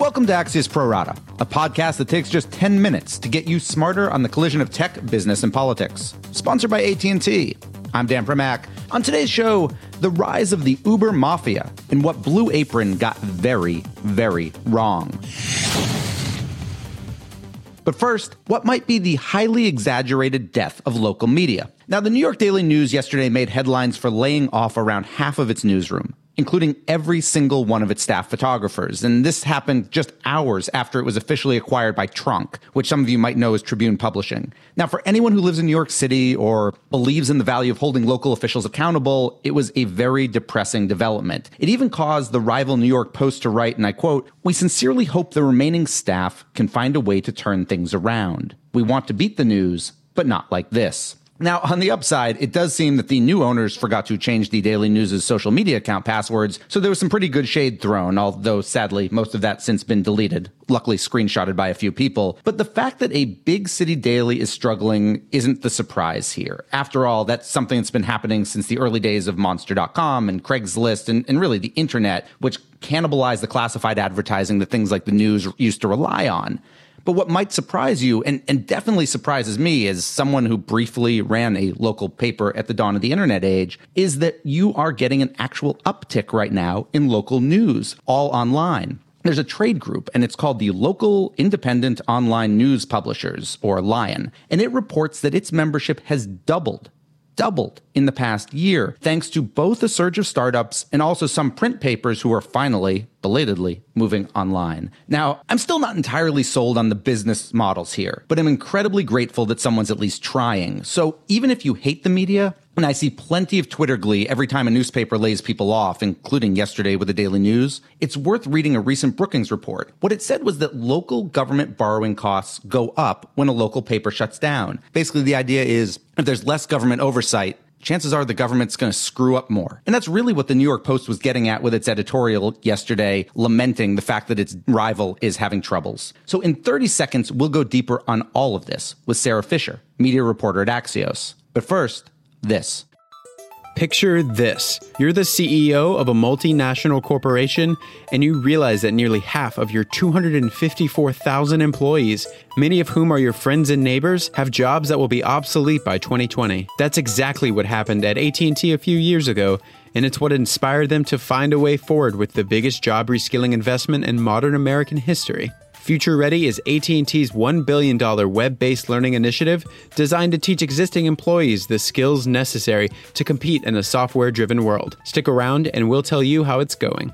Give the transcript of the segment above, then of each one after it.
Welcome to Axios Pro Rata, a podcast that takes just 10 minutes to get you smarter on the collision of tech, business, and politics. Sponsored by AT&T. I'm Dan Primack. On today's show, the rise of the Uber mafia and what Blue Apron got very, very wrong. But first, what might be the highly exaggerated death of local media? Now, the New York Daily News yesterday made headlines for laying off around half of its newsroom including every single one of its staff photographers. And this happened just hours after it was officially acquired by tronc, which some of you might know as Tribune Publishing. Now, for anyone who lives in New York City or believes in the value of holding local officials accountable, it was a very depressing development. It even caused the rival New York Post to write, and I quote, We sincerely hope the remaining staff can find a way to turn things around. We want to beat the news, but not like this. Now, on the upside, it does seem that the new owners forgot to change the Daily News' social media account passwords, so there was some pretty good shade thrown, although sadly, most of that since been deleted, luckily screenshotted by a few people. But the fact that a big city daily is struggling isn't the surprise here. After all, that's something that's been happening since the early days of Monster.com and Craigslist and, and really the internet, which cannibalized the classified advertising that things like the news used to rely on. But what might surprise you, and, and definitely surprises me as someone who briefly ran a local paper at the dawn of the internet age, is that you are getting an actual uptick right now in local news, all online. There's a trade group, and it's called the Local Independent Online News Publishers, or LION, and it reports that its membership has doubled doubled in the past year, thanks to both a surge of startups and also some print papers who are finally, belatedly, moving online. Now, I'm still not entirely sold on the business models here, but I'm incredibly grateful that someone's at least trying. So even if you hate the media, and I see plenty of Twitter glee every time a newspaper lays people off, including yesterday with the Daily News. It's worth reading a recent Brookings report. What it said was that local government borrowing costs go up when a local paper shuts down. Basically, the idea is if there's less government oversight, chances are the government's going to screw up more. And that's really what the New York Post was getting at with its editorial yesterday, lamenting the fact that its rival is having troubles. So in 30 seconds, we'll go deeper on all of this with Sara Fischer, media reporter at Axios. But first, this. Picture this you're the CEO of a multinational corporation, and you realize that nearly half of your 254,000 employees, many of whom are your friends and neighbors, have jobs that will be obsolete by 2020. That's exactly what happened at AT&T a few years ago, and it's what inspired them to find a way forward with the biggest job reskilling investment in modern American history. Future Ready is AT&T's $1 billion web-based learning initiative designed to teach existing employees the skills necessary to compete in a software-driven world. Stick around and we'll tell you how it's going.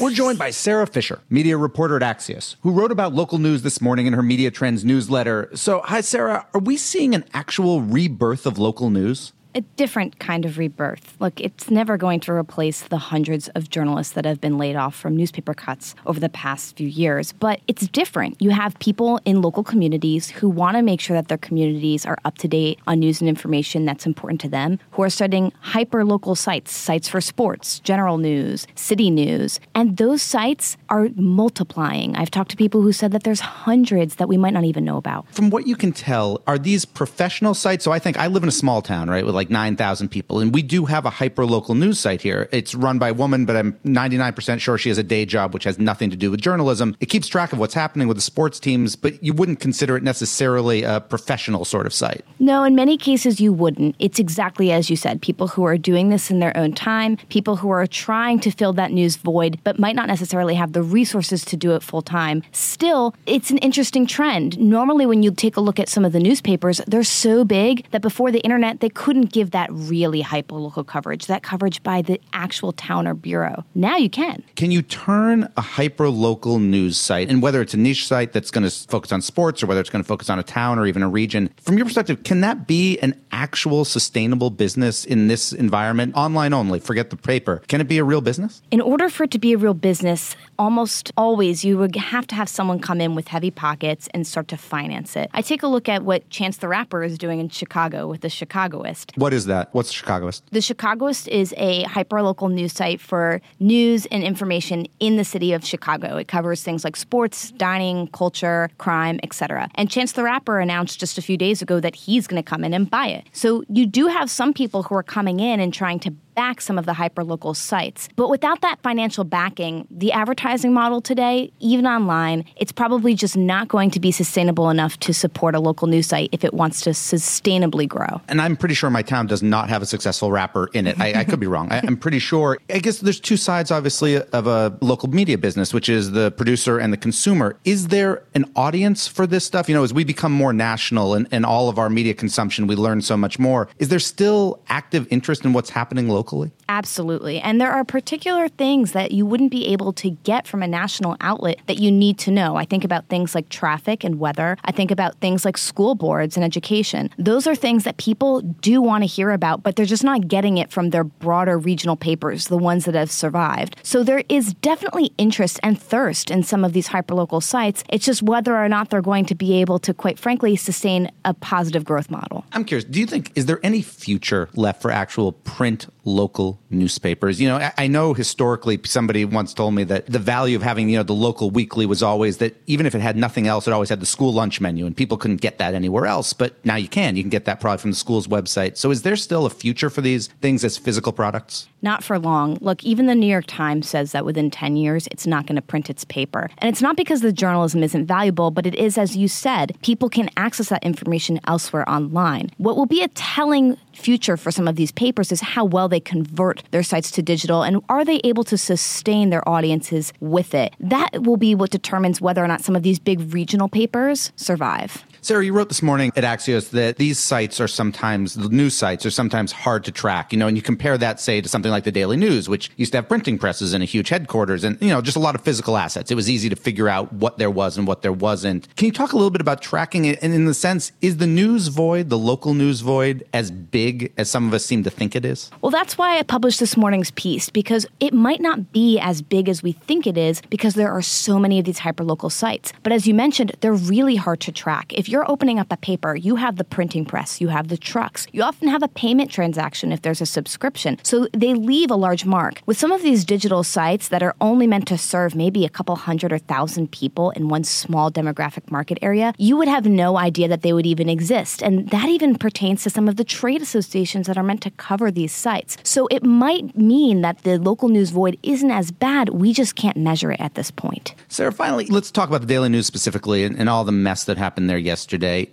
We're joined by Sara Fischer, media reporter at Axios, who wrote about local news this morning in her Media Trends newsletter. So, hi, Sara. Are we seeing an actual rebirth of local news? A different kind of rebirth. Look, it's never going to replace the hundreds of journalists that have been laid off from newspaper cuts over the past few years, but it's different. You have people in local communities who want to make sure that their communities are up to date on news and information that's important to them, who are starting hyper local sites, sites for sports, general news, city news, and those sites are multiplying. I've talked to people who said that there's hundreds that we might not even know about. From what you can tell, are these professional sites? So I think I live in a small town, right, with like like 9,000 people. And we do have a hyper local news site here. It's run by a woman, but I'm 99% sure she has a day job, which has nothing to do with journalism. It keeps track of what's happening with the sports teams, but you wouldn't consider it necessarily a professional sort of site. No, in many cases you wouldn't. It's exactly as you said people who are doing this in their own time, people who are trying to fill that news void, but might not necessarily have the resources to do it full time. Still, it's an interesting trend. Normally, when you take a look at some of the newspapers, they're so big that before the internet, they couldn't give that really hyper local coverage, that coverage by the actual town or bureau. Now you can. Can you turn a hyper local news site, and whether it's a niche site that's going to focus on sports or whether it's going to focus on a town or even a region, from your perspective, can that be an actual sustainable business in this environment? Online only, forget the paper. Can it be a real business? In order for it to be a real business, almost always you would have to have someone come in with heavy pockets and start to finance it. I take a look at what Chance the Rapper is doing in Chicago with the Chicagoist. What is that? What's the Chicagoist? The Chicagoist is a hyperlocal news site for news and information in the city of Chicago. It covers things like sports, dining, culture, crime, etc. And Chance the Rapper announced just a few days ago that he's going to come in and buy it. So you do have some people who are coming in and trying to back some of the hyperlocal sites. But without that financial backing, the advertising model today, even online, it's probably just not going to be sustainable enough to support a local news site if it wants to sustainably grow. And I'm pretty sure my town does not have a successful rapper in it. I, I could be wrong. I, I'm pretty sure. I guess there's two sides, obviously, of a local media business, which is the producer and the consumer. Is there an audience for this stuff? You know, as we become more national and, and all of our media consumption, we learn so much more. Is there still active interest in what's happening locally? Absolutely. And there are particular things that you wouldn't be able to get from a national outlet that you need to know. I think about things like traffic and weather. I think about things like school boards and education. Those are things that people do want to hear about, but they're just not getting it from their broader regional papers, the ones that have survived. So there is definitely interest and thirst in some of these hyperlocal sites. It's just whether or not they're going to be able to, quite frankly, sustain a positive growth model. I'm curious, do you think, is there any future left for actual print local newspapers. You know, I, I, know historically somebody once told me that the value of having, you know, the local weekly was always that even if it had nothing else, it always had the school lunch menu and people couldn't get that anywhere else. But now you can. You can get that product from the school's website. So is there still a future for these things as physical products? Not for long. Look, even the New York Times says that within 10 years, it's not going to print its paper. And it's not because the journalism isn't valuable, but it is, as you said, people can access that information elsewhere online. What will be a telling future for some of these papers is how well they convert their sites to digital and are they able to sustain their audiences with it. That will be what determines whether or not some of these big regional papers survive. Sara, you wrote this morning at Axios that these sites are sometimes, the news sites are sometimes hard to track, you know, and you compare that, say, to something like the Daily News, which used to have printing presses and a huge headquarters and, you know, just a lot of physical assets. It was easy to figure out what there was and what there wasn't. Can you talk a little bit about tracking it? And in the sense, is the news void, the local news void, as big as some of us seem to think it is? Well, that's why I published this morning's piece, because it might not be as big as we think it is because there are so many of these hyperlocal sites. But as you mentioned, they're really hard to track. If you're opening up a paper, you have the printing press, you have the trucks, you often have a payment transaction if there's a subscription. So they leave a large mark. With some of these digital sites that are only meant to serve maybe a couple hundred or thousand people in one small demographic market area, you would have no idea that they would even exist. And that even pertains to some of the trade associations that are meant to cover these sites. So it might mean that the local news void isn't as bad. We just can't measure it at this point. Sara, finally, let's talk about the Daily News specifically and, and all the mess that happened there yesterday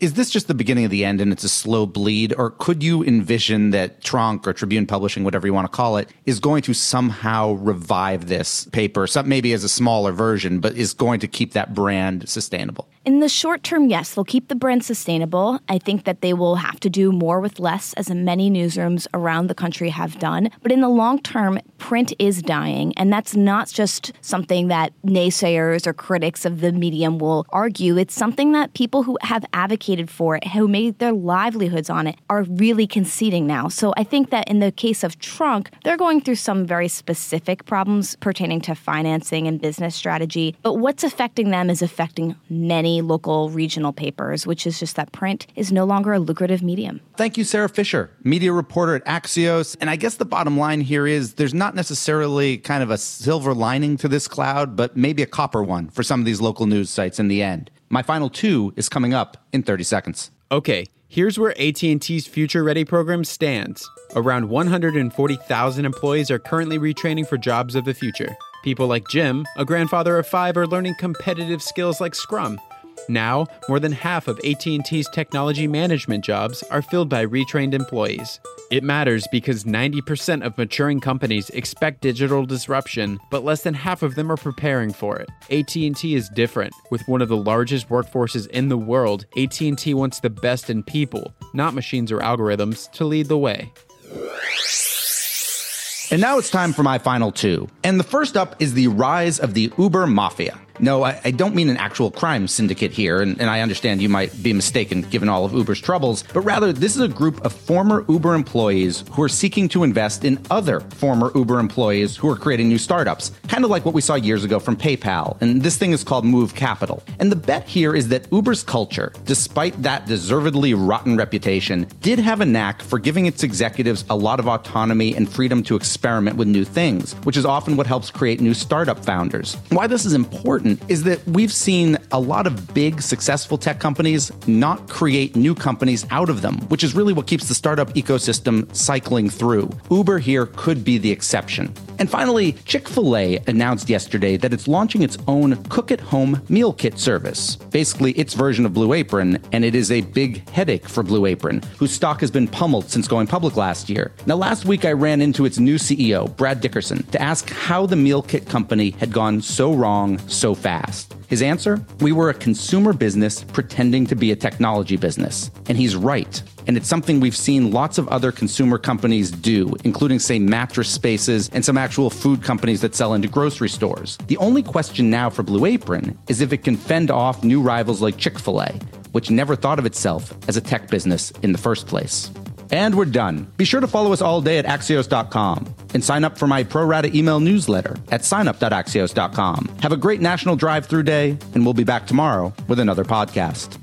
is this just the beginning of the end and it's a slow bleed? Or could you envision that tronc or Tribune Publishing, whatever you want to call it, is going to somehow revive this paper, some, maybe as a smaller version, but is going to keep that brand sustainable? In the short term, yes, they'll keep the brand sustainable. I think that they will have to do more with less, as many newsrooms around the country have done. But in the long term, print is dying. And that's not just something that naysayers or critics of the medium will argue. It's something that people who have advocated for it, who made their livelihoods on it, are really conceding now. So I think that in the case of tronc, they're going through some very specific problems pertaining to financing and business strategy. But what's affecting them is affecting many local regional papers, which is just that print is no longer a lucrative medium. Thank you, Sara Fischer, media reporter at Axios. And I guess the bottom line here is there's not necessarily kind of a silver lining to this cloud, but maybe a copper one for some of these local news sites in the end. My final two is coming up in 30 seconds. Okay, here's where AT&T's Future Ready program stands. Around 140,000 employees are currently retraining for jobs of the future. People like Jim, a grandfather of 5, are learning competitive skills like Scrum. Now, more than half of AT&T's technology management jobs are filled by retrained employees. It matters because 90% of maturing companies expect digital disruption, but less than half of them are preparing for it. AT&T is different. With one of the largest workforces in the world, AT&T wants the best in people, not machines or algorithms, to lead the way. And now it's time for my final two. And the first up is the rise of the Uber Mafia. No, I, I, don't mean an actual crime syndicate here, and, and, I understand you might be mistaken given all of Uber's troubles, but rather this is a group of former Uber employees who are seeking to invest in other former Uber employees who are creating new startups, kind of like what we saw years ago from PayPal. And this thing is called Move Capital. And the bet here is that Uber's culture, despite that deservedly rotten reputation, did have a knack for giving its executives a lot of autonomy and freedom to experiment with new things, which is often what helps create new startup founders. Why this is important important is that we've seen a lot of big, successful tech companies not create new companies out of them, which is really what keeps the startup ecosystem cycling through. Uber here could be the exception. And finally, Chick fil A announced yesterday that it's launching its own cook at home meal kit service. Basically, its version of Blue Apron, and it is a big headache for Blue Apron, whose stock has been pummeled since going public last year. Now, last week I ran into its new CEO, Brad Dickerson, to ask how the meal kit company had gone so wrong so fast. His answer? We were a consumer business pretending to be a technology business. And he's right. And it's something we've seen lots of other consumer companies do, including, say, mattress spaces and some actual food companies that sell into grocery stores. The only question now for Blue Apron is if it can fend off new rivals like Chick fil A, which never thought of itself as a tech business in the first place. And we're done. Be sure to follow us all day at Axios.com and sign up for my pro rata email newsletter at signup.axios.com. Have a great National Drive Through Day, and we'll be back tomorrow with another podcast.